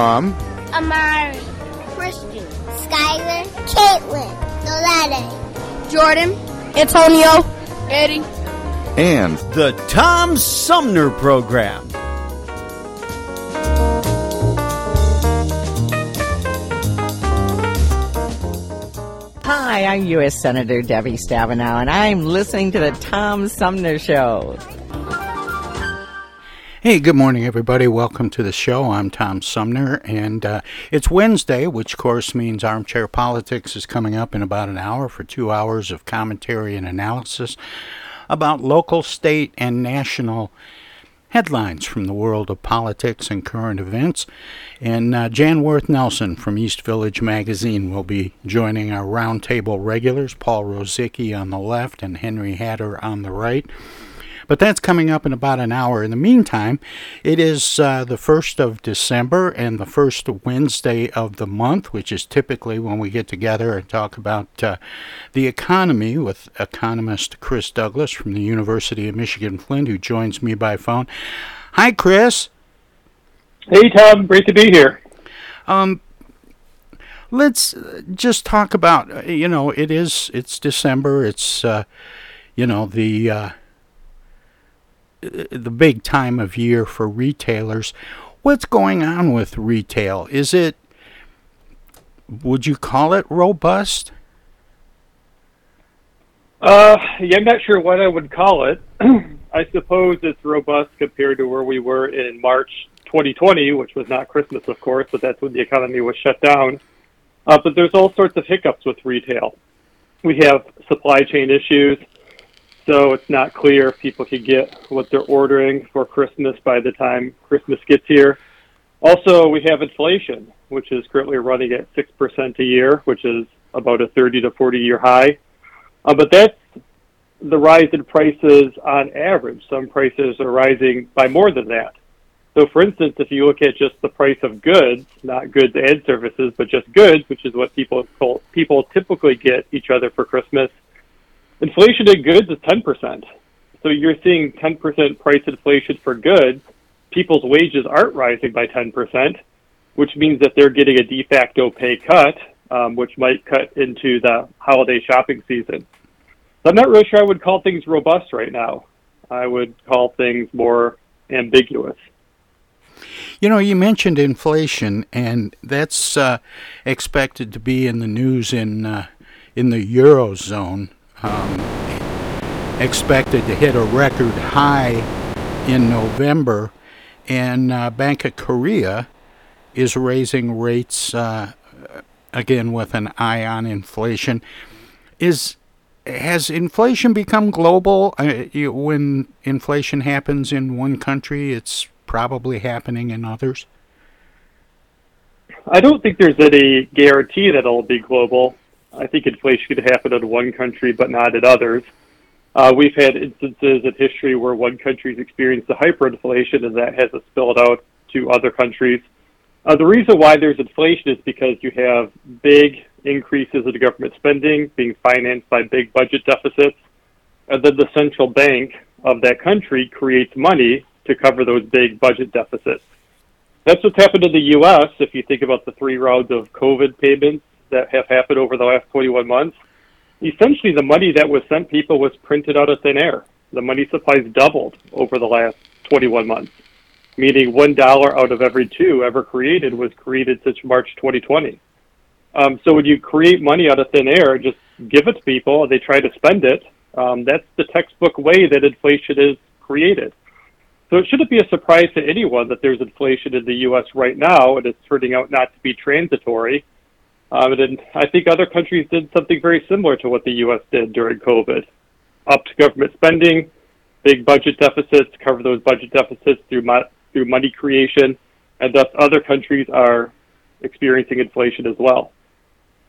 From Amari, Christian, Skyler, Caitlin, Nolade, Jordan, Antonio, Eddie, and the Tom Sumner Program. Hi, I'm U.S. Senator Debbie Stabenow, and I'm listening to the Tom Sumner Show. Hey, good morning, everybody. Welcome to the show. I'm Tom Sumner, and uh, it's Wednesday, which of course means Armchair Politics is coming up in about an hour for two hours of commentary and analysis about local, state, and national headlines from the world of politics and current events. And uh, Jan Worth Nelson from East Village Magazine will be joining our roundtable regulars, Paul Rosicki on the left and Henry Hatter on the right. But that's coming up in about an hour. In the meantime, it is uh, the 1st of December and the first Wednesday of the month, which is typically when we get together and talk about uh, the economy with economist Chris Douglas from the University of Michigan Flint, who joins me by phone. Hi, Chris. Hey, Tom. Great to be here. Um, let's just talk about you know it is it's December. It's uh, you know the uh, the big time of year for retailers. What's going on with retail? Is it would you call it robust? Uh, yeah, I'm not sure what I would call it. I suppose it's robust compared to where we were in March 2020, which was not Christmas, of course, but that's when the economy was shut down. Uh, but there's all sorts of hiccups with retail. We have supply chain issues, so it's not clear if people can get what they're ordering for Christmas by the time Christmas gets here. Also, we have inflation, which is currently running at 6% a year, which is about a 30 to 40 year high. Uh, but that's the rise in prices on average. Some prices are rising by more than that. So, for instance, if you look at just the price of goods, not goods and services, but just goods, which is what people people typically get each other for Christmas, inflation in goods is 10%. So you're seeing 10% price inflation for goods, people's wages aren't rising by 10%, which means that they're getting a de facto pay cut, um, which might cut into the holiday shopping season. So I'm not really sure I would call things robust right now. I would call things more ambiguous. You know, you mentioned inflation, and that's uh, expected to be in the news in uh, in the eurozone. Um, expected to hit a record high in November, and uh, Bank of Korea is raising rates uh, again with an eye on inflation. Is has inflation become global? Uh, you, when inflation happens in one country, it's probably happening in others. I don't think there's any guarantee that it'll be global. I think inflation could happen in one country, but not in others. Uh, we've had instances in history where one country's experienced a hyperinflation, and that has spilled out to other countries. Uh, the reason why there's inflation is because you have big increases in government spending being financed by big budget deficits, and then the central bank of that country creates money to cover those big budget deficits. That's what's happened in the U.S. If you think about the three rounds of COVID payments that have happened over the last 21 months, essentially the money that was sent people was printed out of thin air. The money supplies doubled over the last 21 months, meaning one dollar out of every two ever created was created since March 2020. Um, so when you create money out of thin air, just give it to people, they try to spend it. Um, that's the textbook way that inflation is created. So it shouldn't be a surprise to anyone that there's inflation in the U.S. right now, and it's turning out not to be transitory. Um, and I think other countries did something very similar to what the U.S. did during COVID. Upped government spending, big budget deficits, cover those budget deficits through, mo- through money creation, and thus other countries are experiencing inflation as well.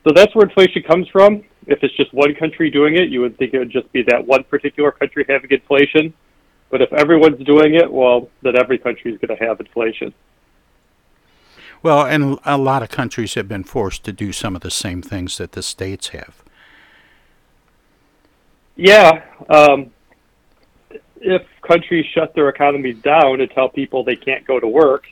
So that's where inflation comes from. If it's just one country doing it, you would think it would just be that one particular country having inflation. But if everyone's doing it, well, then every country is going to have inflation. Well, and a lot of countries have been forced to do some of the same things that the states have. Yeah. Um, if countries shut their economies down and tell people they can't go to work,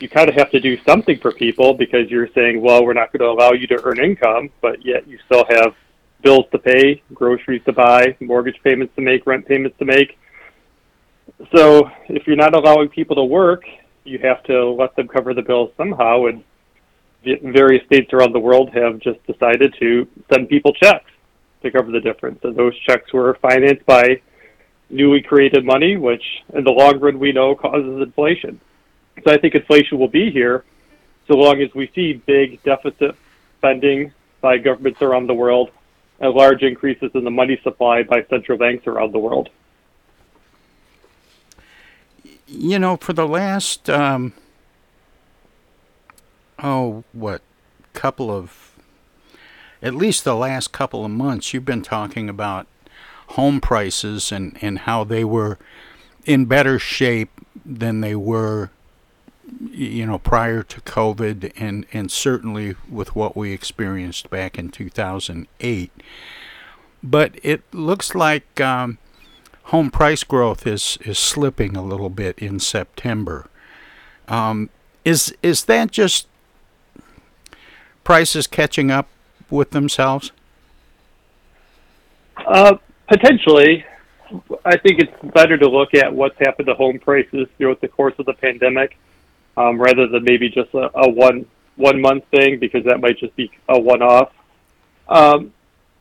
you kind of have to do something for people because you're saying, well, we're not going to allow you to earn income, but yet you still have bills to pay, groceries to buy, mortgage payments to make, rent payments to make. So if you're not allowing people to work you have to let them cover the bills somehow. And various states around the world have just decided to send people checks to cover the difference. And those checks were financed by newly created money, which in the long run we know causes inflation. So I think inflation will be here so long as we see big deficit spending by governments around the world and large increases in the money supply by central banks around the world you know, for the last, um, oh, what, couple of, at least the last couple of months, you've been talking about home prices and, and how they were in better shape than they were, you know, prior to COVID and, and certainly with what we experienced back in 2008. But it looks like um, home price growth is is slipping a little bit in September. Um, is is that just prices catching up with themselves? Uh, potentially. I think it's better to look at what's happened to home prices throughout the course of the pandemic, um, rather than maybe just a, a one one month thing because that might just be a one off. Um,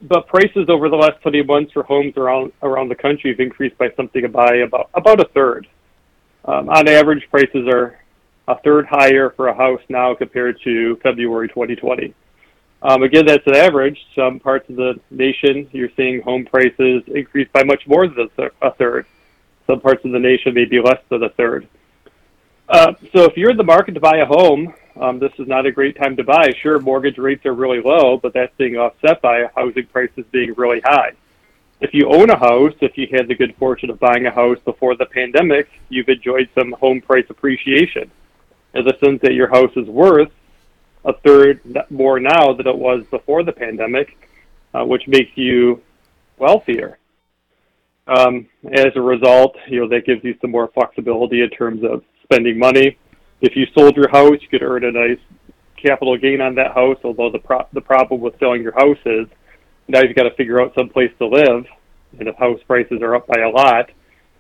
but prices over the last 20 months for homes around around the country have increased by something by about about a third. Um, on average, prices are a third higher for a house now compared to February 2020. Um, again, that's an average. Some parts of the nation, you're seeing home prices increase by much more than a third. Some parts of the nation may be less than a third. Uh, so if you're in the market to buy a home, um, this is not a great time to buy. Sure, mortgage rates are really low, but that's being offset by housing prices being really high. If you own a house, if you had the good fortune of buying a house before the pandemic, you've enjoyed some home price appreciation in the sense that your house is worth a third more now than it was before the pandemic, uh, which makes you wealthier. Um, as a result, you know that gives you some more flexibility in terms of spending money. If you sold your house, you could earn a nice capital gain on that house. Although the pro- the problem with selling your house is now you've got to figure out some place to live, and if house prices are up by a lot,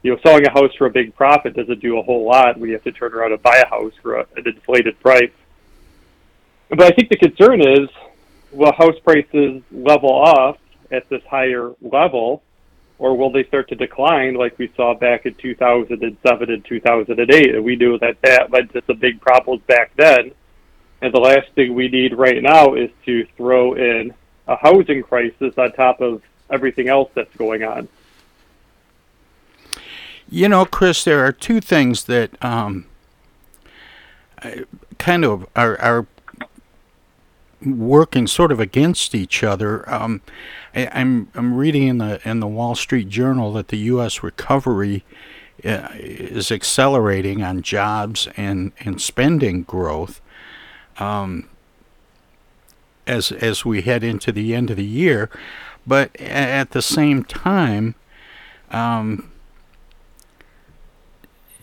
you know selling a house for a big profit doesn't do a whole lot when you have to turn around and buy a house for a, an inflated price. But I think the concern is, will house prices level off at this higher level? Or will they start to decline like we saw back in 2007 and 2008? And we knew that that led to some big problems back then. And the last thing we need right now is to throw in a housing crisis on top of everything else that's going on. You know, Chris, there are two things that um, kind of are, are working sort of against each other. Um, I, am I'm, I'm reading in the in the Wall Street Journal that the U.S. recovery uh, is accelerating on jobs and and spending growth. Um, as as we head into the end of the year, but at the same time, um,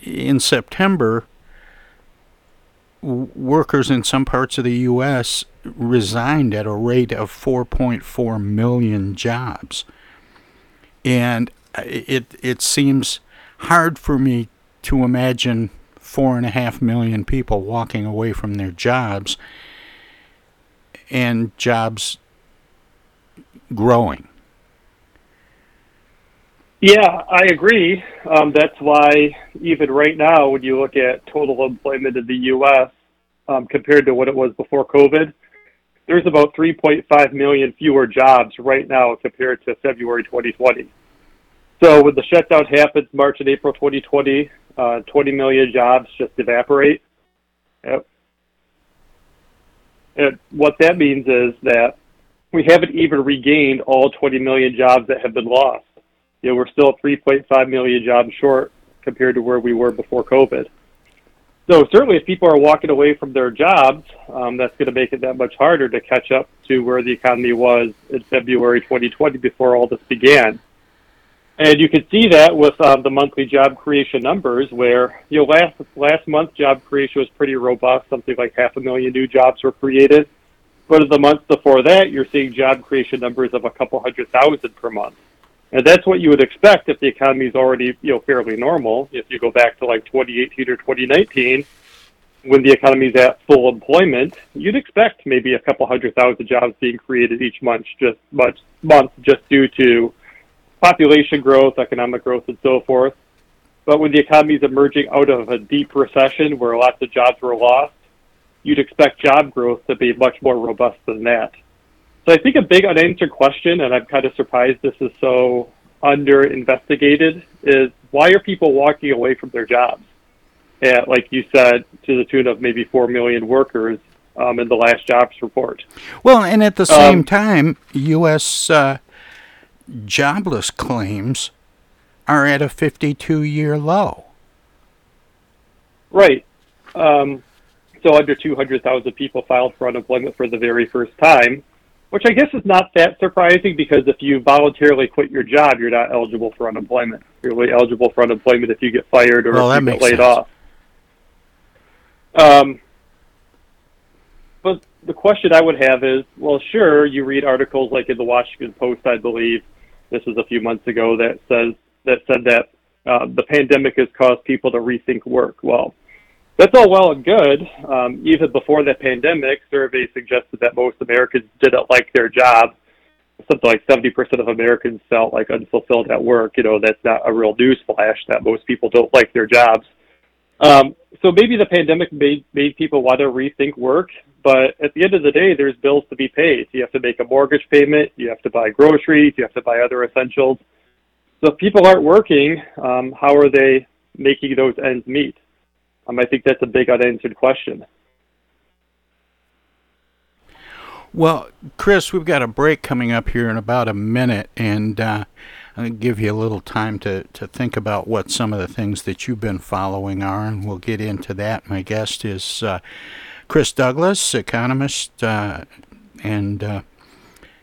in September, workers in some parts of the U.S. resigned at a rate of 4.4 million jobs. And it, it seems hard for me to imagine four and a half million people walking away from their jobs and jobs growing. Yeah, I agree. Um, that's why even right now, when you look at total employment in the U.S. Um, compared to what it was before COVID, there's about 3.5 million fewer jobs right now compared to February 2020. So when the shutdown happens, March and April 2020, uh, 20 million jobs just evaporate. Yep. And what that means is that we haven't even regained all 20 million jobs that have been lost you know, we're still 3.5 million jobs short compared to where we were before COVID. So certainly, if people are walking away from their jobs, um, that's going to make it that much harder to catch up to where the economy was in February 2020 before all this began. And you can see that with um, the monthly job creation numbers, where you know last last month job creation was pretty robust, something like half a million new jobs were created. But in the months before that, you're seeing job creation numbers of a couple hundred thousand per month. And that's what you would expect if the economy is already, you know, fairly normal. If you go back to like 2018 or 2019, when the economy is at full employment, you'd expect maybe a couple hundred thousand jobs being created each month, just much month, just due to population growth, economic growth, and so forth. But when the economy is emerging out of a deep recession where lots of jobs were lost, you'd expect job growth to be much more robust than that. So I think a big unanswered question, and I'm kind of surprised this is so under investigated, is why are people walking away from their jobs? At, like you said, to the tune of maybe 4 million workers um, in the last jobs report. Well, and at the same um, time, U.S. Uh, jobless claims are at a 52 year low. Right. Um, so under 200,000 people filed for unemployment for the very first time which I guess is not that surprising because if you voluntarily quit your job, you're not eligible for unemployment. You're only eligible for unemployment if you get fired or well, if you get laid sense. off. Um, but the question I would have is, well, sure, you read articles like in the Washington Post, I believe, this was a few months ago, that says that said that uh, the pandemic has caused people to rethink work. Well, that's all well and good. Um, even before the pandemic, surveys suggested that most Americans didn't like their job. Something like 70% of Americans felt like unfulfilled at work. You know, that's not a real news flash that most people don't like their jobs. Um, so maybe the pandemic made, made people want to rethink work, but at the end of the day, there's bills to be paid. You have to make a mortgage payment, you have to buy groceries, you have to buy other essentials. So if people aren't working, um, how are they making those ends meet? Um, I think that's a big unanswered question. Well, Chris, we've got a break coming up here in about a minute, and uh, I'll give you a little time to, to think about what some of the things that you've been following are, and we'll get into that. My guest is uh, Chris Douglas, economist, uh, and uh,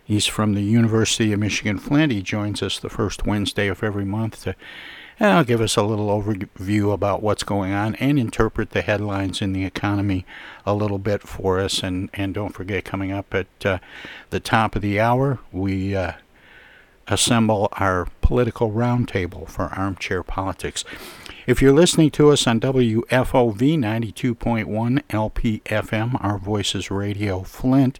He's from the University of Michigan Flint. He joins us the first Wednesday of every month to uh, give us a little overview about what's going on and interpret the headlines in the economy a little bit for us. And, and don't forget, coming up at uh, the top of the hour, we uh, assemble our political roundtable for armchair politics. If you're listening to us on WFOV 92.1 LPFM, Our Voices Radio Flint,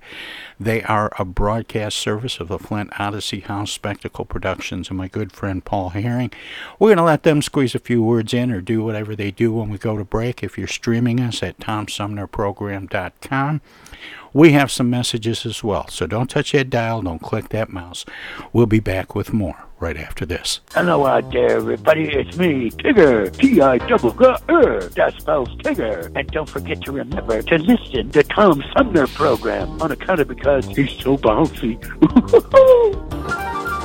they are a broadcast service of the Flint Odyssey House Spectacle Productions and my good friend Paul Herring. We're going to let them squeeze a few words in or do whatever they do when we go to break. If you're streaming us at TomSumnerProgram.com, we have some messages as well. So don't touch that dial, don't click that mouse. We'll be back with more right after this. Hello out there, everybody. It's me, Tigger. T-I-double-G-R. That spells Tigger. And don't forget to remember to listen to Tom Sumner program on account of because he's so bouncy.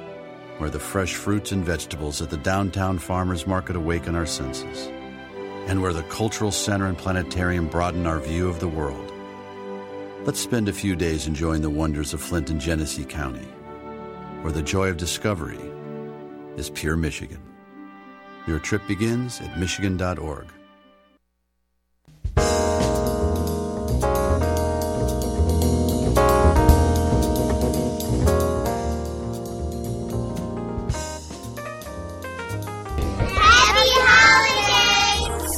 where the fresh fruits and vegetables at the downtown farmers market awaken our senses, and where the cultural center and planetarium broaden our view of the world. Let's spend a few days enjoying the wonders of Flint and Genesee County, where the joy of discovery is pure Michigan. Your trip begins at Michigan.org.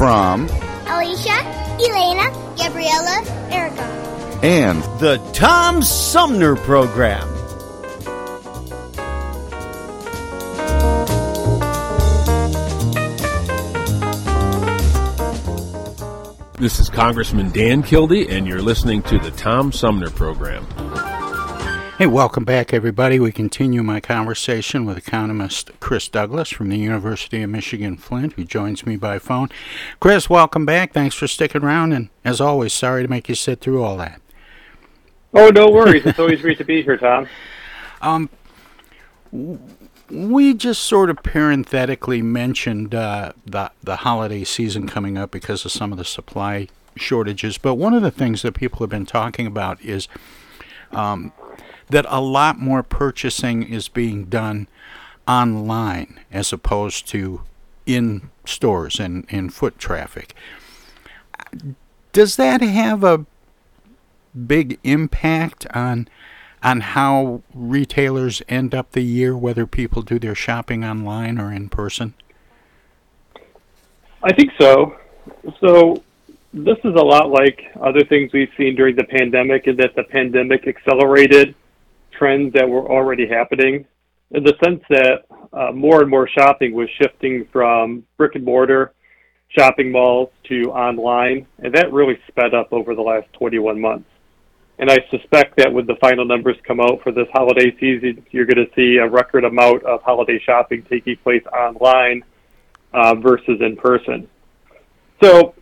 From Alicia, Elena, Gabriella, Erica. and The Tom Sumner Program. This is Congressman Dan Kildee, and you're listening to the Tom Sumner Program. Hey, welcome back, everybody. We continue my conversation with economist Chris Douglas from the University of Michigan Flint, who joins me by phone. Chris, welcome back. Thanks for sticking around, and as always, sorry to make you sit through all that. Oh, no worries. it's always great to be here, Tom. Um, we just sort of parenthetically mentioned uh, the the holiday season coming up because of some of the supply shortages. But one of the things that people have been talking about is um, that a lot more purchasing is being done online as opposed to in stores and in foot traffic. Does that have a big impact on on how retailers end up the year, whether people do their shopping online or in person? I think so. So this is a lot like other things we've seen during the pandemic, in that the pandemic accelerated trends that were already happening, in the sense that uh, more and more shopping was shifting from brick and mortar shopping malls to online, and that really sped up over the last 21 months. And I suspect that when the final numbers come out for this holiday season, you're going to see a record amount of holiday shopping taking place online uh, versus in person. So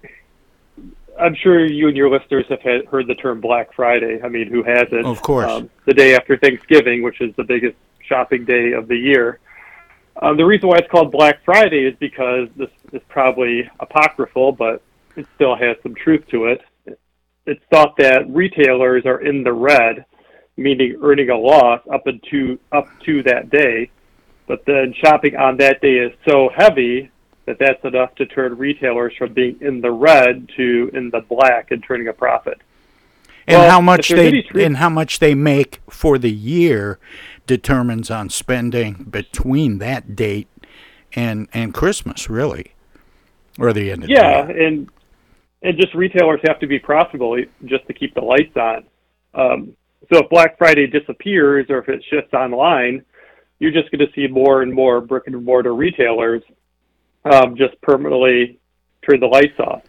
I'm sure you and your listeners have had, heard the term Black Friday. I mean, who hasn't? Of course. Um, the day after Thanksgiving, which is the biggest shopping day of the year. Um, the reason why it's called Black Friday is because this is probably apocryphal, but it still has some truth to it. It's thought that retailers are in the red, meaning earning a loss up into up to that day, but then shopping on that day is so heavy that that's enough to turn retailers from being in the red to in the black and turning a profit. And Well, how much they truth- and how much they make for the year determines on spending between that date and and Christmas, really, or the end of Yeah, the year. and and just retailers have to be profitable just to keep the lights on. Um, so if Black Friday disappears or if it shifts online, you're just going to see more and more brick and mortar retailers um, just permanently turn the lights off.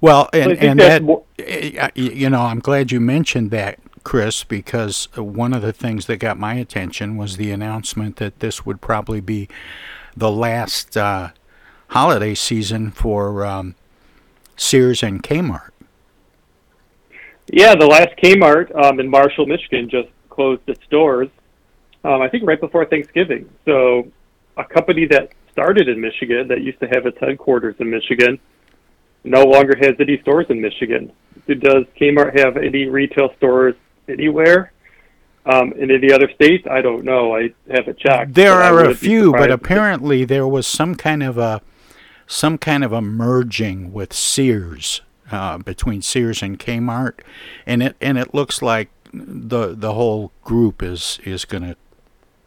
Well, and think and that more- eh, y- you know, I'm glad you mentioned that, Chris, because one of the things that got my attention was the announcement that this would probably be the last uh, holiday season for um, Sears and Kmart. Yeah, the last Kmart um, in Marshall, Michigan, just closed its doors. Um, I think right before Thanksgiving. So, a company that started in Michigan, that used to have its headquarters in Michigan, no longer has any stores in Michigan. Does Kmart have any retail stores anywhere? Um, in any other states? I don't know. I haven't checked. There are a few, but apparently there was some kind of a some kind of a merging with Sears uh, between Sears and Kmart, and it and it looks like the the whole group is is going to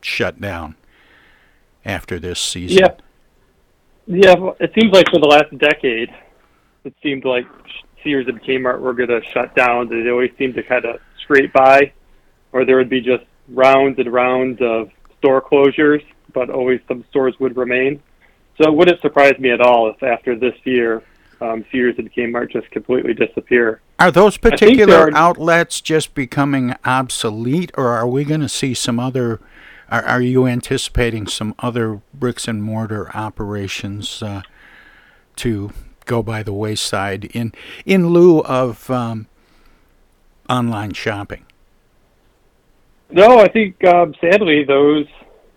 shut down after this season. Yeah. Yeah, well, it seems like for the last decade, it seemed like Sears and Kmart were going to shut down. They always seemed to kind of scrape by, or there would be just rounds and rounds of store closures, but always some stores would remain. So it wouldn't surprise me at all if after this year, um, Sears and Kmart just completely disappear. Are those particular are- outlets just becoming obsolete, or are we going to see some other? Are, are you anticipating some other bricks and mortar operations uh, to go by the wayside in in lieu of um, online shopping? No, I think um, sadly those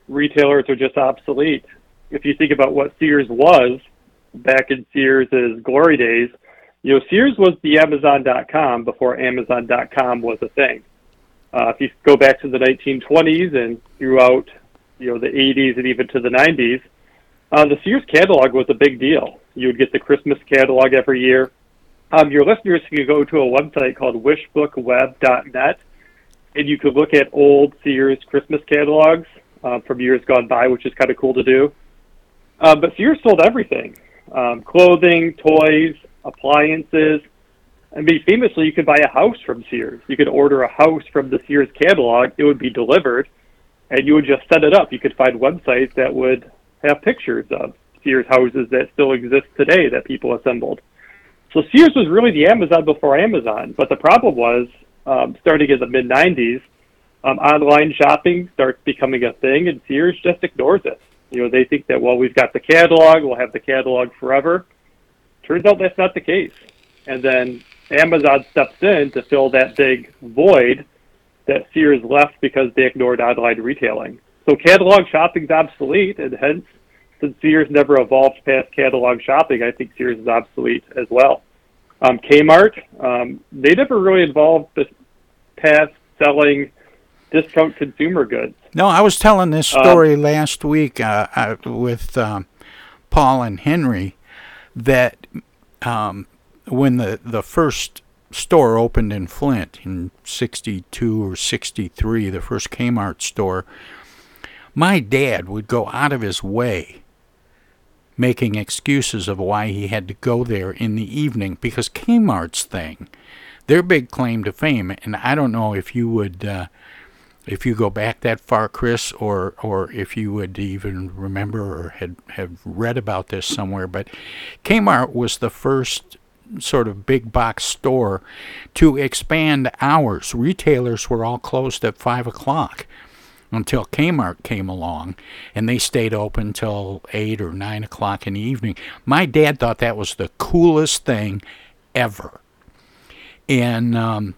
retailers are just obsolete. If you think about what Sears was back in Sears' glory days, you know, Sears was the Amazon.com before Amazon.com was a thing. Uh, if you go back to the 1920s and throughout, you know, the 80s and even to the 90s, Uh, the Sears catalog was a big deal. You would get the Christmas catalog every year. Um, your listeners can go to a website called wishbookweb.net, and you could look at old Sears Christmas catalogs uh, from years gone by, which is kind of cool to do. Uh, but Sears sold everything um, clothing, toys, appliances. I mean, famously, you could buy a house from Sears. You could order a house from the Sears catalog, it would be delivered, and you would just set it up. You could find websites that would have pictures of Sears houses that still exist today that people assembled. So Sears was really the Amazon before Amazon, but the problem was um, starting in the mid 90s, um, online shopping starts becoming a thing, and Sears just ignores it. You know, they think that well, we've got the catalog, we'll have the catalog forever. Turns out that's not the case. And then Amazon steps in to fill that big void that Sears left because they ignored online retailing. So catalog shopping's obsolete, and hence, since Sears never evolved past catalog shopping, I think Sears is obsolete as well. Um, Kmart, um, they never really evolved past selling discount consumer goods. No, I was telling this story um, last week uh, uh, with um, Paul and Henry that um, when the, the first store opened in Flint in 62 or 63, the first Kmart store, my dad would go out of his way making excuses of why he had to go there in the evening because Kmart's thing, their big claim to fame, and I don't know if you would, uh, if you go back that far, Chris, or or if you would even remember or had have read about this somewhere, but Kmart was the first sort of big box store to expand hours. Retailers were all closed at five o'clock until Kmart came along and they stayed open till 8 or 9 o'clock in the evening. My dad thought that was the coolest thing ever. And, um,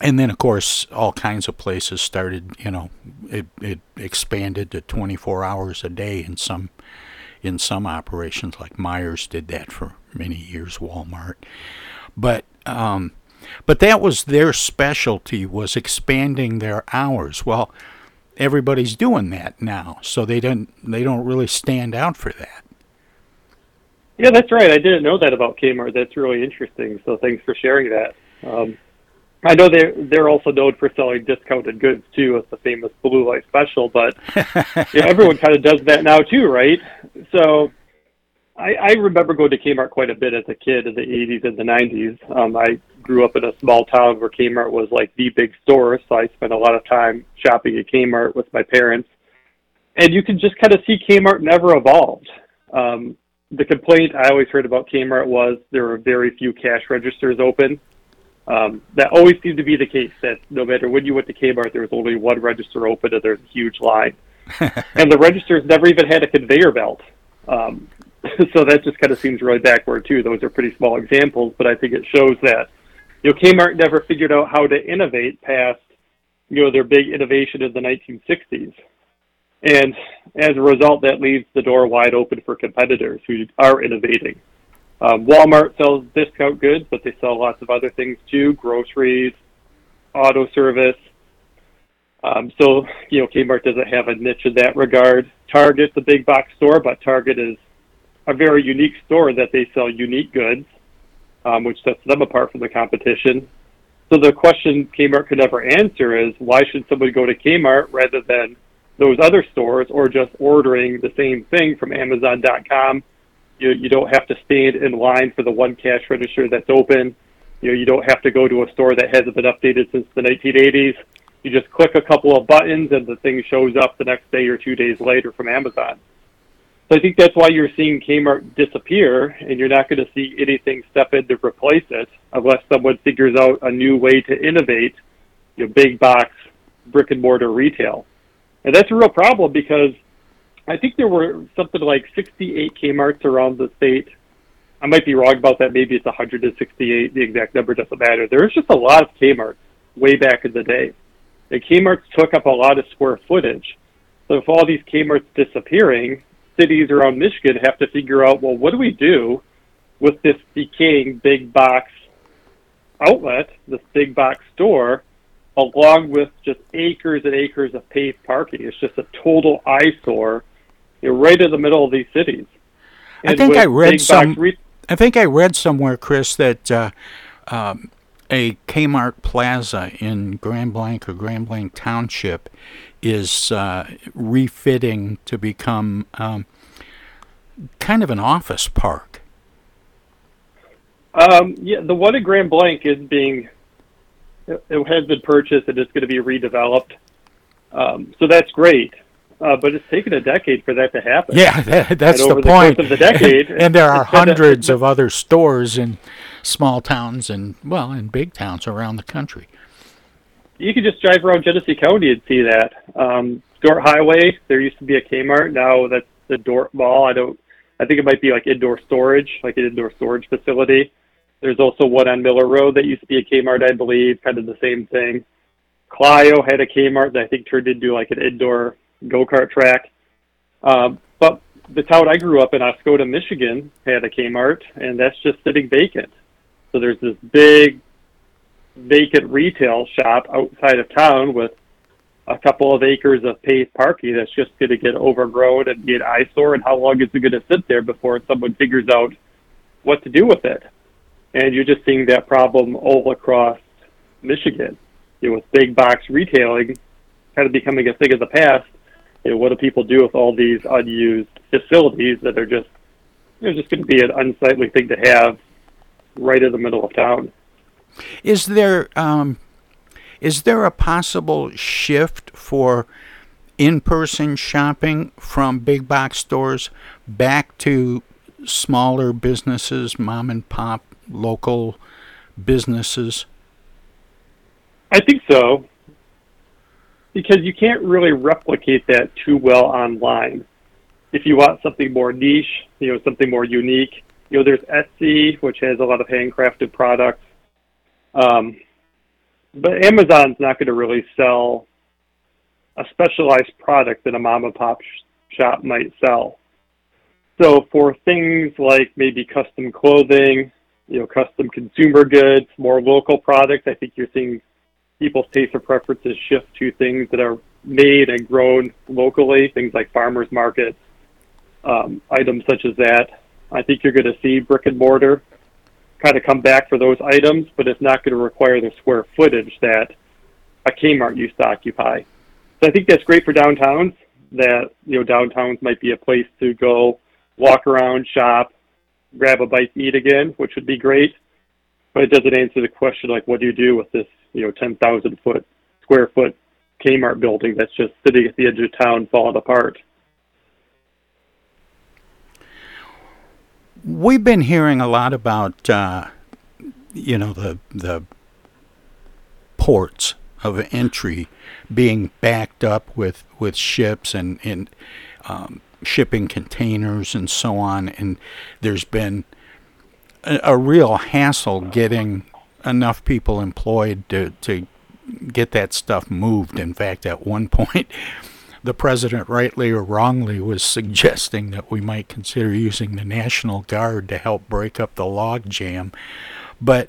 and then, of course, all kinds of places started, you know, it, it expanded to 24 hours a day in some, in some operations, like Meijer did that for many years, Walmart. But, um, but that was their specialty was expanding their hours. Well, everybody's doing that now, so they don't they don't really stand out for that. Yeah, that's right. I didn't know that about Kmart. That's really interesting. So thanks for sharing that. Um, I know they're they're also known for selling discounted goods too, with the famous Blue Light Special. But yeah, everyone kind of does that now too, right? So I, I remember going to Kmart quite a bit as a kid in the 80s and the 90s. Um, I grew up in a small town where Kmart was like the big store, so I spent a lot of time shopping at Kmart with my parents. And you can just kind of see Kmart never evolved. Um, the complaint I always heard about Kmart was there were very few cash registers open. Um, that always seemed to be the case that no matter when you went to Kmart, there was only one register open and there's a huge line. and the registers never even had a conveyor belt. Um, so that just kind of seems really backward too. Those are pretty small examples, but I think it shows that you know Kmart never figured out how to innovate past you know their big innovation in the 1960s, and as a result, that leaves the door wide open for competitors who are innovating. Um, Walmart sells discount goods, but they sell lots of other things too: groceries, auto service. Um, so you know Kmart doesn't have a niche in that regard. Target's a big box store, but Target is a very unique store that they sell unique goods, um, which sets them apart from the competition. So the question Kmart could never answer is why should somebody go to Kmart rather than those other stores or just ordering the same thing from Amazon.com? You, you don't have to stand in line for the one cash register that's open. You know, you don't have to go to a store that hasn't been updated since the 1980s. You just click a couple of buttons and the thing shows up the next day or two days later from Amazon. So I think that's why you're seeing Kmart disappear, and you're not going to see anything step in to replace it unless someone figures out a new way to innovate you know, big box brick and mortar retail. And that's a real problem because I think there were something like 68 Kmarts around the state. I might be wrong about that. Maybe it's 168. The exact number doesn't matter. There was just a lot of Kmarts way back in the day. And Kmarts took up a lot of square footage. So if all these Kmarts disappearing, cities around Michigan have to figure out, well, what do we do with this decaying big box outlet, this big box store, along with just acres and acres of paved parking? It's just a total eyesore you know, right in the middle of these cities. I think I read some. re- I think I read somewhere, Chris, that uh, um, a Kmart Plaza in Grand Blanc or Grand Blanc Township is uh, refitting to become um, kind of an office park. Um, yeah, the one at Grand Blanc is being, it has been purchased and it's going to be redeveloped. Um, so that's great. Uh, but it's taken a decade for that to happen. Yeah, that, that's and the over point. of the decade, and there are it's been a- hundreds of other stores in small towns and well, in big towns around the country. You could just drive around Genesee County and see that. Um, Dort Highway, there used to be a Kmart. Now that's the Dort Mall. I don't. I think it might be like indoor storage, like an indoor storage facility. There's also one on Miller Road that used to be a Kmart, I believe, kind of the same thing. Clio had a Kmart that I think turned into like an indoor go kart track. Um, but the town I grew up in, Oscoda, Michigan, had a Kmart, and that's just sitting vacant. So there's this big vacant retail shop outside of town with a couple of acres of paved parking that's just going to get overgrown and be an eyesore. And how long is it going to sit there before someone figures out what to do with it? And you're just seeing that problem all across Michigan. You know, with big box retailing kind of becoming a thing of the past. You know, what do people do with all these unused facilities that are just they're just going to be an unsightly thing to have right in the middle of town? Is there um, is there a possible shift for in-person shopping from big box stores back to smaller businesses, mom and pop, local businesses? I think so. Because you can't really replicate that too well online. If you want something more niche, you know, something more unique, you know, there's Etsy, which has a lot of handcrafted products. Um, but Amazon's not going to really sell a specialized product that a mom and pop sh- shop might sell. So for things like maybe custom clothing, you know, custom consumer goods, more local products, I think you're seeing people's taste or preferences shift to things that are made and grown locally, things like farmers markets, um, items such as that. I think you're going to see brick and mortar kind of come back for those items, but it's not going to require the square footage that a Kmart used to occupy. So I think that's great for downtowns. That you know, downtowns might be a place to go walk around, shop, grab a bite to eat again, which would be great. But it doesn't answer the question like, what do you do with this, you know, ten thousand foot square foot Kmart building that's just sitting at the edge of town, falling apart? We've been hearing a lot about, uh, you know, the the ports of entry being backed up with with ships and and um, shipping containers and so on, and there's been a, a real hassle getting enough people employed to to get that stuff moved. In fact, at one point the president, rightly or wrongly, was suggesting that we might consider using the National Guard to help break up the logjam. But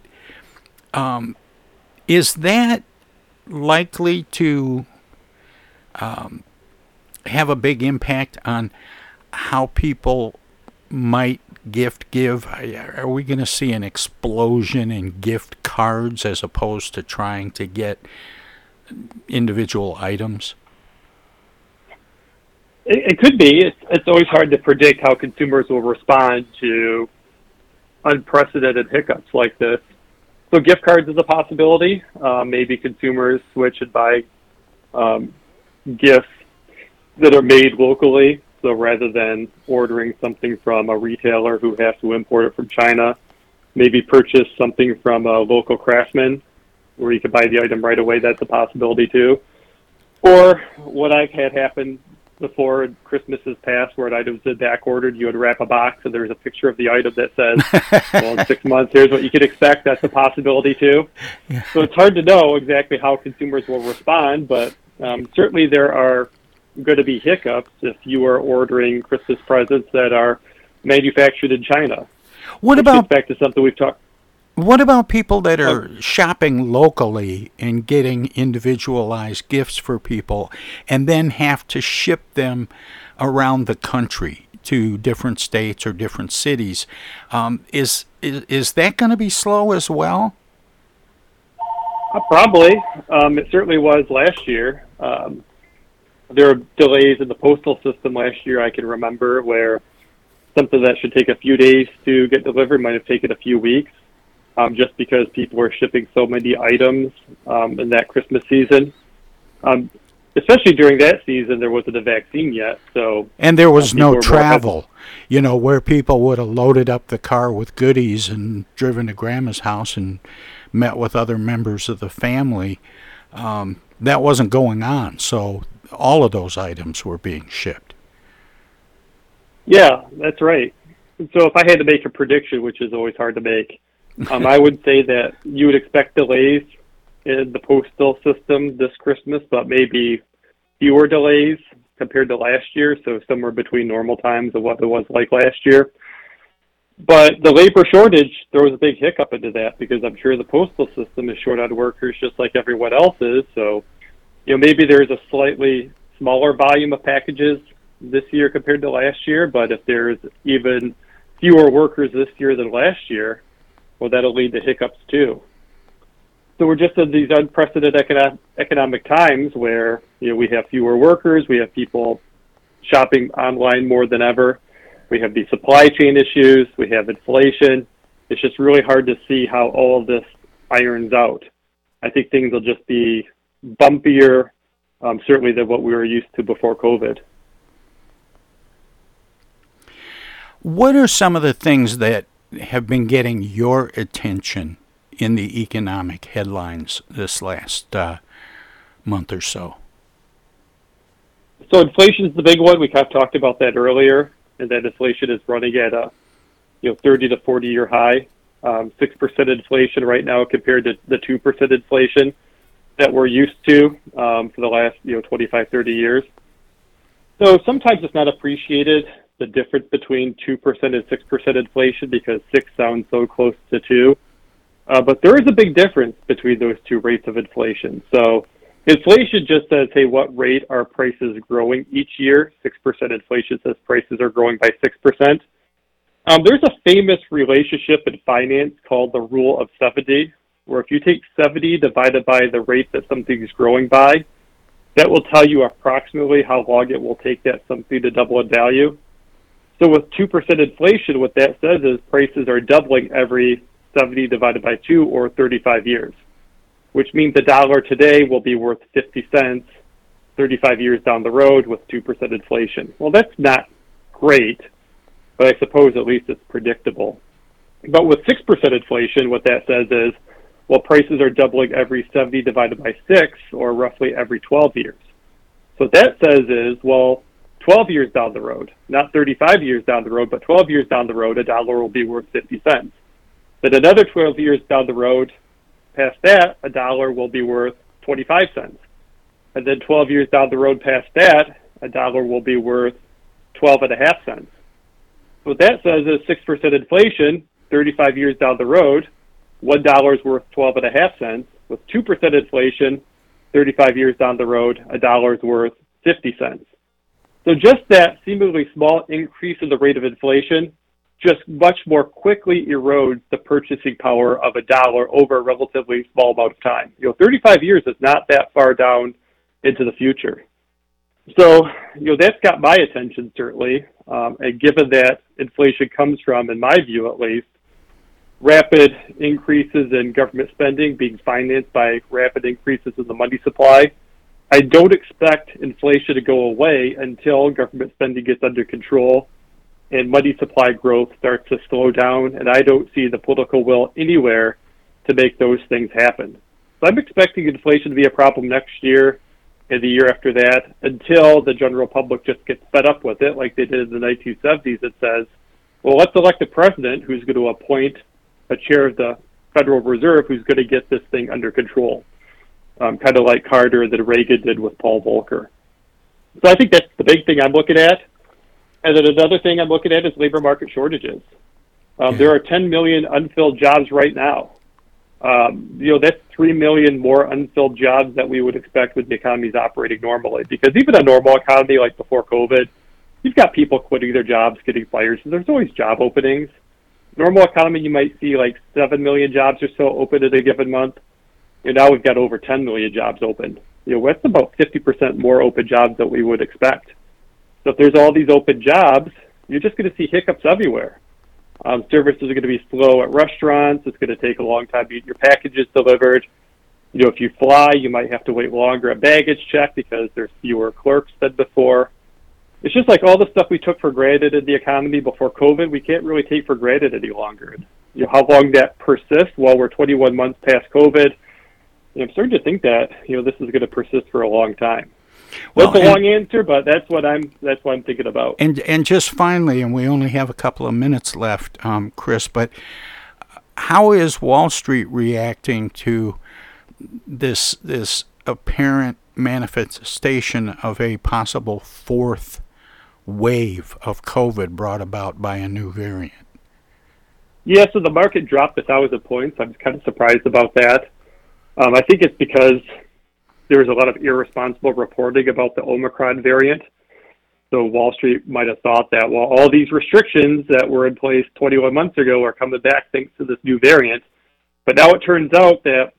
um, is that likely to um, have a big impact on how people might gift give? Are we going to see an explosion in gift cards as opposed to trying to get individual items? It, it could be. It's, it's always hard to predict how consumers will respond to unprecedented hiccups like this. So gift cards is a possibility. Uh, maybe consumers switch and buy um, gifts that are made locally. So rather than ordering something from a retailer who has to import it from China, maybe purchase something from a local craftsman where you can buy the item right away. That's a possibility too. Or what I've had happen before Christmas is past, where item's back ordered, you would wrap a box and there's a picture of the item that says, well, in six months, here's what you could expect. That's a possibility too. Yeah. So it's hard to know exactly how consumers will respond, but um, certainly there are going to be hiccups if you are ordering Christmas presents that are manufactured in China. What about back to something we've talked? What about people that are shopping locally and getting individualized gifts for people and then have to ship them around the country to different states or different cities? Um, is, is, is that going to be slow as well? Uh, probably. Um, it certainly was last year. Um, there were delays in the postal system last year, I can remember, where something that should take a few days to get delivered might have taken a few weeks um, just because people were shipping so many items um, in that Christmas season. Um, especially during that season, there wasn't a vaccine yet, so and there was no travel. You know, where people would have loaded up the car with goodies and driven to grandma's house and met with other members of the family. Um, that wasn't going on, so all of those items were being shipped. Yeah, that's right. So if I had to make a prediction, which is always hard to make, um, I would say that you would expect delays in the postal system this Christmas, but maybe fewer delays compared to last year. So somewhere between normal times of what it was like last year. But the labor shortage throws a big hiccup into that because I'm sure the postal system is short on workers just like everyone else is. So, you know, maybe there's a slightly smaller volume of packages this year compared to last year, but if there's even fewer workers this year than last year, well, that'll lead to hiccups too. So we're just in these unprecedented economic, economic times where you know we have fewer workers, we have people shopping online more than ever, we have these supply chain issues, we have inflation. It's just really hard to see how all of this irons out. I think things will just be bumpier, um, certainly than what we were used to before COVID. What are some of the things that have been getting your attention in the economic headlines this last uh, month or so? So inflation is the big one. We kind of talked about that earlier, and that inflation is running at a you know 30 to 40 year high. Um, six um, percent inflation right now compared to the two percent inflation that we're used to um, for the last you know 25, 30 years. So sometimes it's not appreciated the difference between 2% and 6% inflation because 6 sounds so close to 2. Uh, but there is a big difference between those two rates of inflation. So inflation just says, hey, what rate are prices growing each year? 6% inflation says prices are growing by 6%. Um, there's a famous relationship in finance called the rule of 70, where if you take 70 divided by the rate that something is growing by, that will tell you approximately how long it will take that something to double in value. So with 2% inflation, what that says is prices are doubling every 70 divided by 2 or 35 years, which means the dollar today will be worth 50 cents 35 years down the road with 2% inflation. Well, that's not great, but I suppose at least it's predictable. But with 6% inflation, what that says is, well, prices are doubling every 70 divided by 6 or roughly every 12 years. So what that says is, well, 12 years down the road, not 35 years down the road, but 12 years down the road, a dollar will be worth 50 cents. But another 12 years down the road, past that, a dollar will be worth 25 cents. And then 12 years down the road past that, a dollar will be worth 12 and a half cents. What that says is 6% inflation, 35 years down the road, $1 is worth 12 and a half cents. With 2% inflation, 35 years down the road, a dollar is worth 50 cents. So just that seemingly small increase in the rate of inflation just much more quickly erodes the purchasing power of a dollar over a relatively small amount of time. You know, 35 years is not that far down into the future. So, you know, that's got my attention certainly. Um, and given that inflation comes from, in my view at least, rapid increases in government spending being financed by rapid increases in the money supply, I don't expect inflation to go away until government spending gets under control and money supply growth starts to slow down. And I don't see the political will anywhere to make those things happen. So I'm expecting inflation to be a problem next year and the year after that until the general public just gets fed up with it, like they did in the 1970s. It says, well, let's elect a president who's going to appoint a chair of the Federal Reserve who's going to get this thing under control um, kind of like Carter that Reagan did with Paul Volcker. So I think that's the big thing I'm looking at. And then another thing I'm looking at is labor market shortages. Um, yeah. There are 10 million unfilled jobs right now. Um, you know, that's 3 million more unfilled jobs that we would expect with the economy operating normally. Because even a normal economy like before COVID, you've got people quitting their jobs, getting fired. So there's always job openings. Normal economy, you might see like 7 million jobs or so open in a given month. And now we've got over 10 million jobs open. You know, that's about 50% more open jobs that we would expect. So if there's all these open jobs, you're just going to see hiccups everywhere. Um, services are going to be slow at restaurants. It's going to take a long time to get your packages delivered. You know, if you fly, you might have to wait longer at baggage check because there's fewer clerks than before. It's just like all the stuff we took for granted in the economy before COVID, we can't really take for granted any longer. You know, how long that persists while we're 21 months past COVID, I'm starting to think that you know this is going to persist for a long time. Well, that's a long answer, but that's what I'm that's what I'm thinking about. And and just finally, and we only have a couple of minutes left, um, Chris. But how is Wall Street reacting to this this apparent manifestation of a possible fourth wave of COVID brought about by a new variant? Yeah, so the market dropped a thousand points. I'm kind of surprised about that. Um, I think it's because there was a lot of irresponsible reporting about the Omicron variant. So Wall Street might have thought that, well, all these restrictions that were in place 21 months ago are coming back thanks to this new variant. But now it turns out that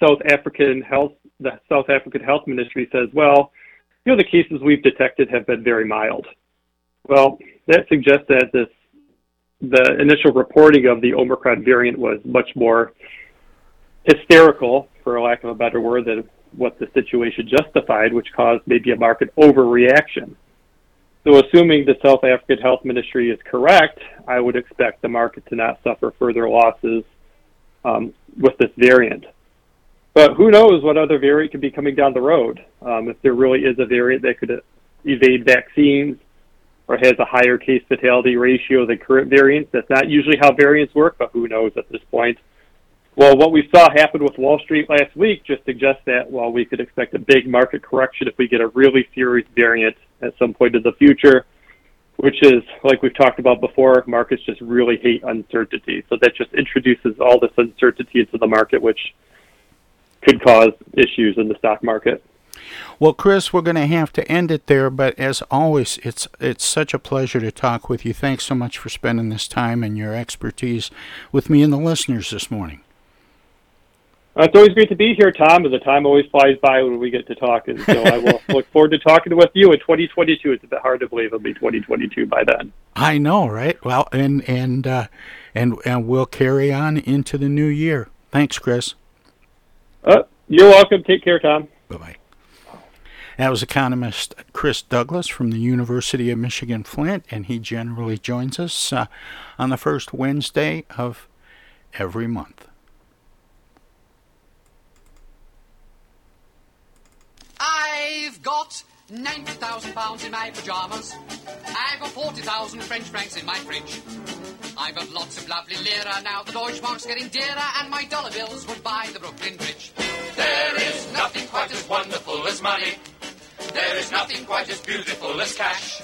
South African health, the South African Health Ministry says, well, you know, the cases we've detected have been very mild. Well, that suggests that this, the initial reporting of the Omicron variant was much more hysterical, for lack of a better word, than what the situation justified, which caused maybe a market overreaction. So, assuming the South African Health Ministry is correct, I would expect the market to not suffer further losses um, with this variant. But who knows what other variant could be coming down the road? Um, if there really is a variant that could evade vaccines or has a higher case fatality ratio than current variants, that's not usually how variants work, but who knows at this point. Well, what we saw happen with Wall Street last week just suggests that while we could expect a big market correction if we get a really serious variant at some point in the future, which is like we've talked about before, markets just really hate uncertainty. So that just introduces all this uncertainty into the market, which could cause issues in the stock market. Well, Chris, we're going to have to end it there, but as always, it's it's such a pleasure to talk with you. Thanks so much for spending this time and your expertise with me and the listeners this morning. Uh, it's always great to be here, Tom. And the time always flies by when we get to talk. And so I will look forward to talking with you in 2022. It's a bit hard to believe it'll be 2022 by then. I know, right? Well, and and uh, and and we'll carry on into the new year. Thanks, Chris. Uh, you're welcome. Take care, Tom. Bye bye. That was economist Chris Douglas from the University of Michigan Flint, and he generally joins us uh, on the first Wednesday of every month. I've got 90,000 pounds in my pajamas. I've got 40,000 French francs in my fridge. I've got lots of lovely lira now. The Deutschmark's getting dearer, and my dollar bills would buy the Brooklyn Bridge. There is nothing quite as wonderful as money. There is nothing quite as beautiful as cash.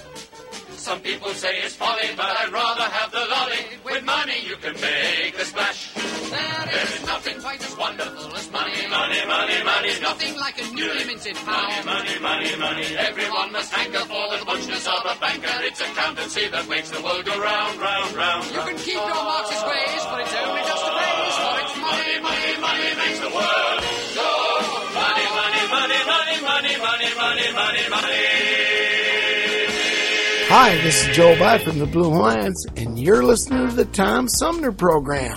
Some people say it's folly, but I'd rather have the lolly. With money you can make a splash. There is nothing quite as wonderful as money. Money, money, money. There's nothing like a newly minted pound. Money, money, money, money. Everyone must hanker for the muchness of a banker. It's accountancy that makes the world go round, round, round. You can keep your Marxist ways, but it's only just a phrase. For it's money, money, money makes the world go. Money, money, money, money, money, money, money, money, money. Hi, this is Joe By from the Blue Lions, and you're listening to the Tom Sumner Program.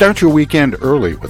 Start your weekend early with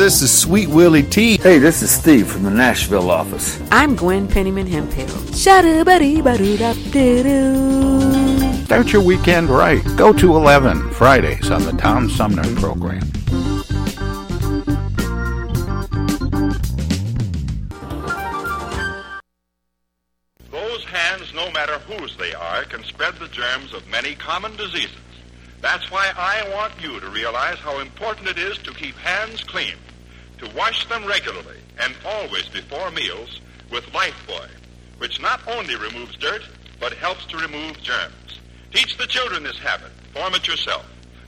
This is Sweet Willie T. Hey, this is Steve from the Nashville office. I'm Gwen Pennyman Hemphill. Start your weekend right. Go to 11 Fridays on the Tom Sumner program. Those hands, no matter whose they are, can spread the germs of many common diseases. That's why I want you to realize how important it is to keep hands clean, to wash them regularly and always before meals with Lifebuoy, which not only removes dirt, but helps to remove germs. Teach the children this habit. Form it yourself.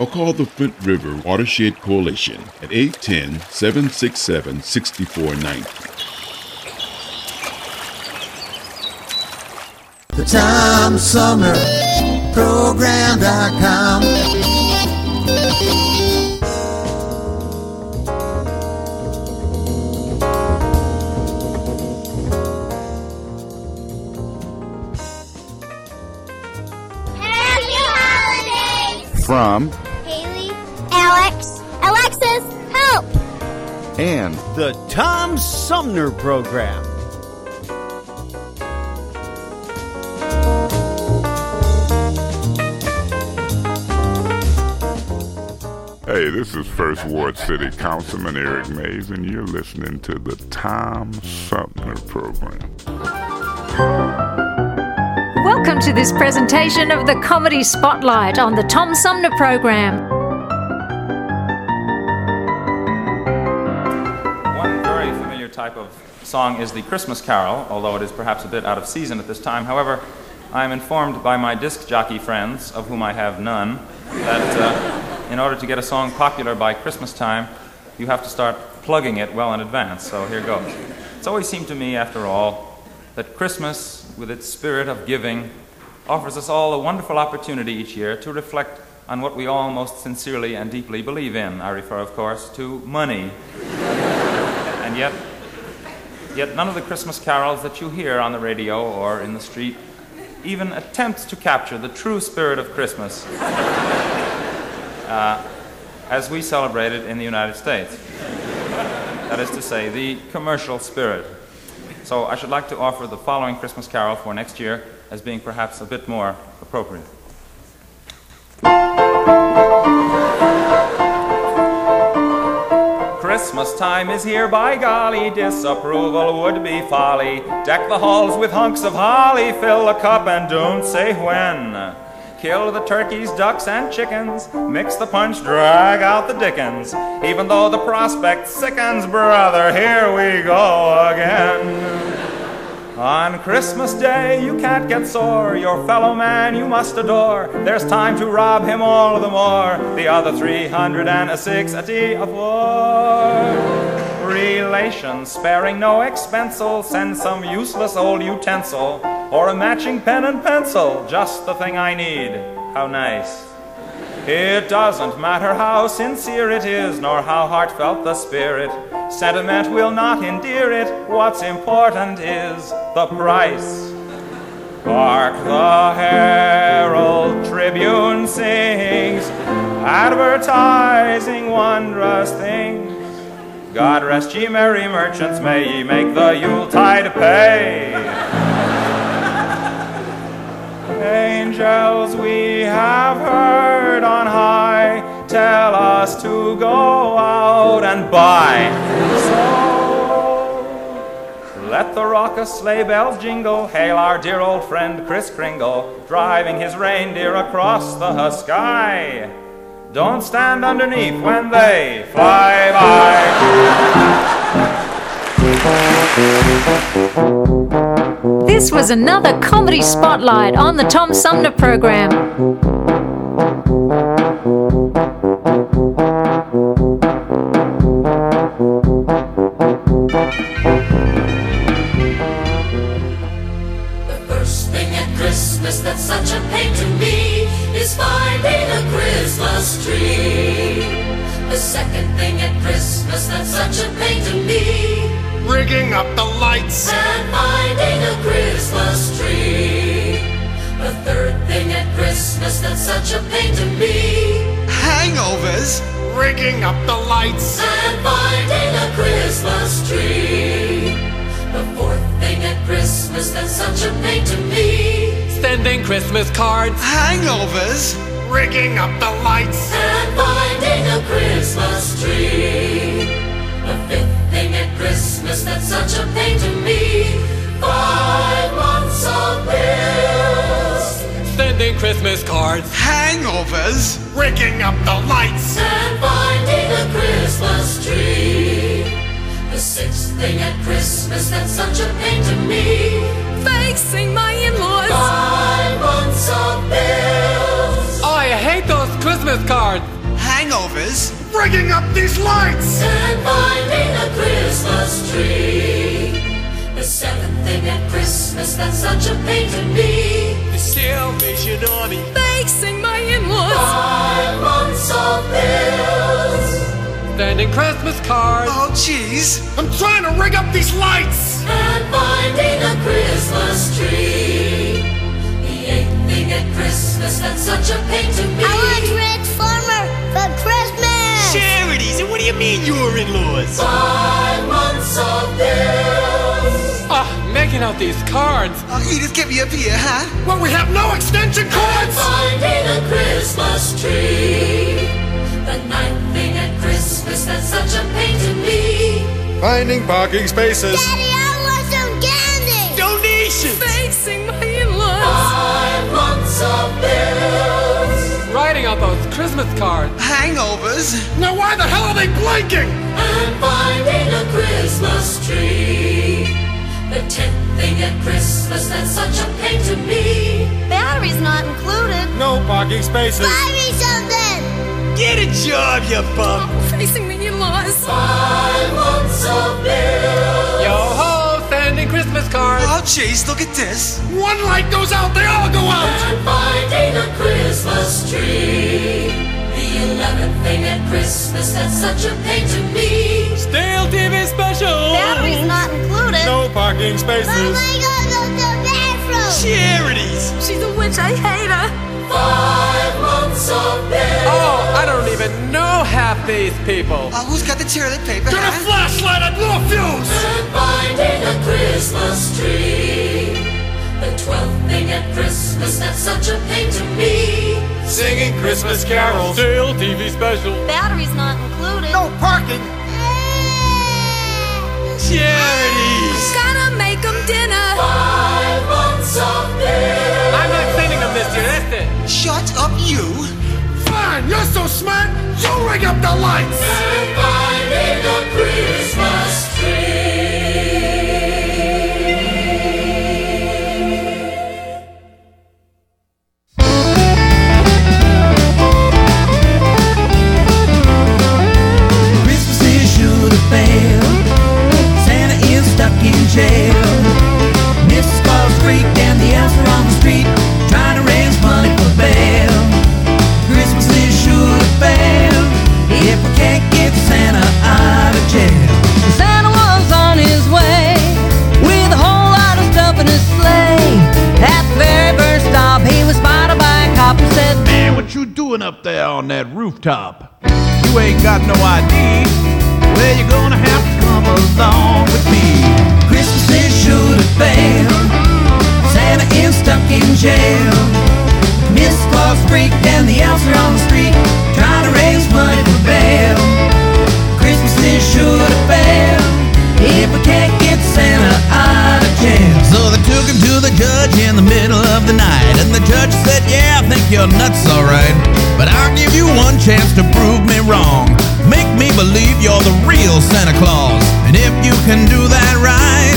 or call the Flint River Watershed Coalition at 810 767 6490. The Tom Sumner Program.com. Happy holidays! From and the Tom Sumner Program. Hey, this is First Ward City Councilman Eric Mays, and you're listening to the Tom Sumner Program. Welcome to this presentation of the Comedy Spotlight on the Tom Sumner Program. Type of song is the Christmas Carol, although it is perhaps a bit out of season at this time. However, I am informed by my disc jockey friends, of whom I have none, that uh, in order to get a song popular by Christmas time, you have to start plugging it well in advance. So here goes. It's always seemed to me, after all, that Christmas, with its spirit of giving, offers us all a wonderful opportunity each year to reflect on what we all most sincerely and deeply believe in. I refer, of course, to money. and yet, yet none of the Christmas carols that you hear on the radio or in the street even attempts to capture the true spirit of Christmas uh, as we celebrate it in the United States. That is to say, the commercial spirit. So I should like to offer the following Christmas carol for next year as being perhaps a bit more appropriate. Christmas time is here, by golly, disapproval would be folly. Deck the halls with hunks of holly, fill a cup and don't say when. Kill the turkeys, ducks, and chickens, mix the punch, drag out the dickens. Even though the prospect sickens, brother, here we go again. On Christmas Day, you can't get sore. Your fellow man you must adore. There's time to rob him all the more. The other 360 of war. Relations sparing no expensel. Send some useless old utensil. Or a matching pen and pencil. Just the thing I need. How nice. It doesn't matter how sincere it is, nor how heartfelt the spirit. Sentiment will not endear it. What's important is the price. Hark the Herald Tribune sings, advertising wondrous things. God rest ye merry merchants, may ye make the Yuletide pay. Angels we have heard on high tell us to go out and buy. So let the raucous sleigh bells jingle, hail our dear old friend Kris Kringle, driving his reindeer across the sky. Don't stand underneath when they fly by. This was another comedy spotlight on the Tom Sumner program. The first thing at Christmas that's such a pain to me is finding a Christmas tree. The second thing at Christmas that's such a pain to me rigging up the lights and finding a Christmas tree. The third thing at Christmas that's such a pain to me. Hangovers, rigging up the lights and finding a Christmas tree. The fourth thing at Christmas that's such a pain to me. Sending Christmas cards, hangovers, rigging up the lights and finding a Christmas tree. The fifth thing at Christmas that's such a pain to me. Five months of bills. Sending Christmas cards, hangovers, rigging up the lights, and finding a Christmas tree. The sixth thing at Christmas that's such a pain to me. Facing my in-laws. Five months of bills. Oh, I hate those Christmas cards. Hangovers, rigging up these lights and finding a Christmas tree. The seventh thing at Christmas that's such a pain to me. The Salvation Army facing my in-laws. Five months of bills. Sending Christmas cards. Oh, jeez. I'm trying to rig up these lights. And finding a Christmas tree. The eighth thing at Christmas that's such a pain to me. I want Rick Farmer for Christmas. Charities, and what do you mean your in-laws? Five months of bills. Ah, oh, making out these cards. Oh, you just get me up here, huh? Well, we have no extension cords. And finding a Christmas tree. The ninth thing at Christmas that's such a pain to me. Finding parking spaces. Daddy, I want some candy. Donations. Facing my in-laws. Five months of bills. Writing out those Christmas cards. Hangovers. Now why the hell are they blinking? And finding a Christmas tree. The tenth thing at Christmas that's such a pain to me. Batteries not included. No parking spaces. Buy me something. Get a job, you bum. Oh, facing the in-laws. Five months of bills. Yo ho, sending Christmas cards. Oh, jeez, look at this. One light goes out, they all go out. And finding a Christmas tree. The eleventh thing at Christmas that's such a pain to me. Stale TV special. Batteries not included. No parking spaces. Oh Mama, I gotta go to the bathroom. Charities. She's a witch, I hate her. Five months of bills. I don't even know half these people. Uh, who's got the toilet paper? Get a flashlight, I blew a fuse. And finding a Christmas tree. The twelfth thing at Christmas that's such a pain to me. Singing Christmas carols. Sale TV special. Batteries not included. No parking. Charities. Gonna make them dinner. Five months of bitter. I'm not sending them this year, that's it. Shut up, you. Fine, you're so smart, you ring up the lights. And finding a Christmas tree. Christmas is should have failed. Santa is stuck in jail. Doing up there on that rooftop? You ain't got no ID. Well, you're gonna have to come along with me. Christmas is should have failed. Santa is stuck in jail. Miss Claus freaked and the elves are on the street trying to raise money for bail. Christmas is should have failed if we can't get Santa out of jail. So they took him to the judge in the middle of the night, and the judge said, Yeah, I think you're nuts alright. But I'll give you one chance to prove me wrong. Make me believe you're the real Santa Claus. And if you can do that right,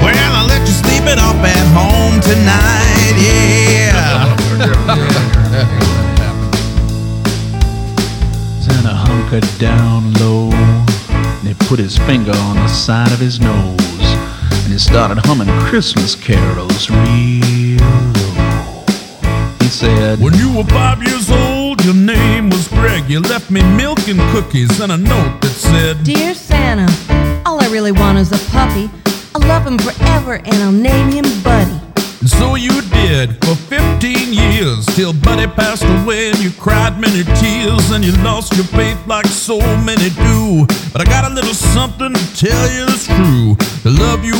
well, I'll let you sleep it off at home tonight. Yeah. Santa hunkered down low and he put his finger on the side of his nose started humming Christmas carols real low. He said, When you were five years old, your name was Greg. You left me milk and cookies and a note that said, Dear Santa, all I really want is a puppy. I'll love him forever and I'll name him Buddy. And so you did for 15 years till Buddy passed away and you cried many tears and you lost your faith like so many do. But I got a little something to tell you that's true. The love you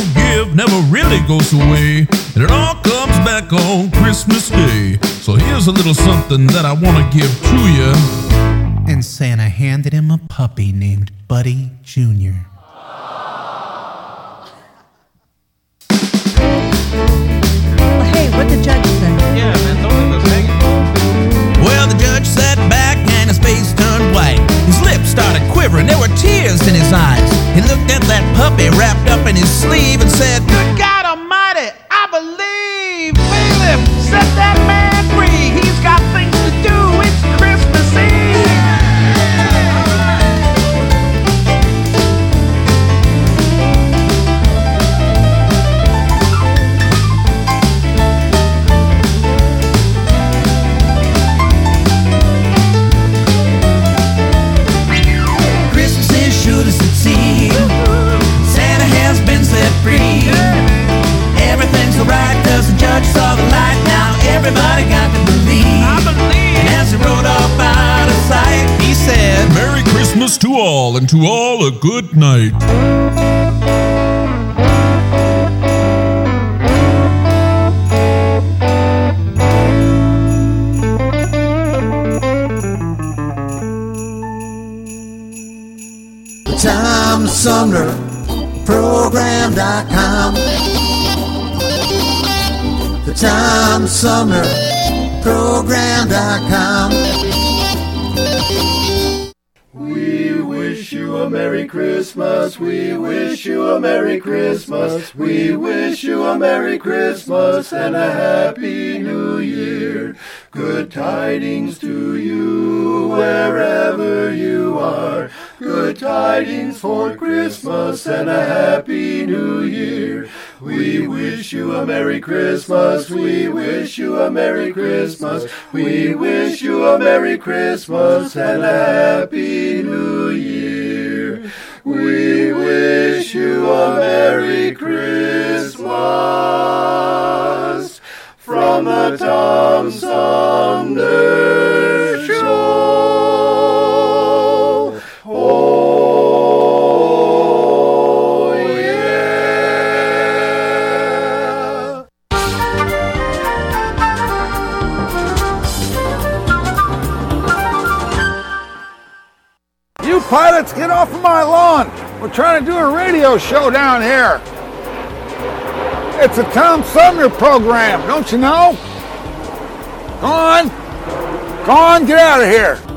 give never really goes away, and it all comes back on Christmas Day. So here's a little something that I want to give to you. And Santa handed him a puppy named Buddy Jr. Well, hey, what the judge say? Yeah, man, don't leave us hanging. Well, the judge sat back and his face turned white. Started quivering, there were tears in his eyes. He looked at that puppy wrapped up in his sleeve and said, Good God Christmas to all, and to all a good night. The Tom Sumner Program.com. The Tom Sumner Program.com. a Merry Christmas. We wish you a Merry Christmas. We wish you a Merry Christmas and a Happy New Year. Good tidings to you wherever you are. Good tidings for Christmas and a Happy New Year. We wish you a Merry Christmas. We wish you a Merry Christmas. We wish you a Merry Christmas and a Happy New Year. We wish you a Merry Christmas from the Tom Sumner pilots get off of my lawn. We're trying to do a radio show down here. It's a Tom Sumner program, don't you know? Go on. Go on, get out of here.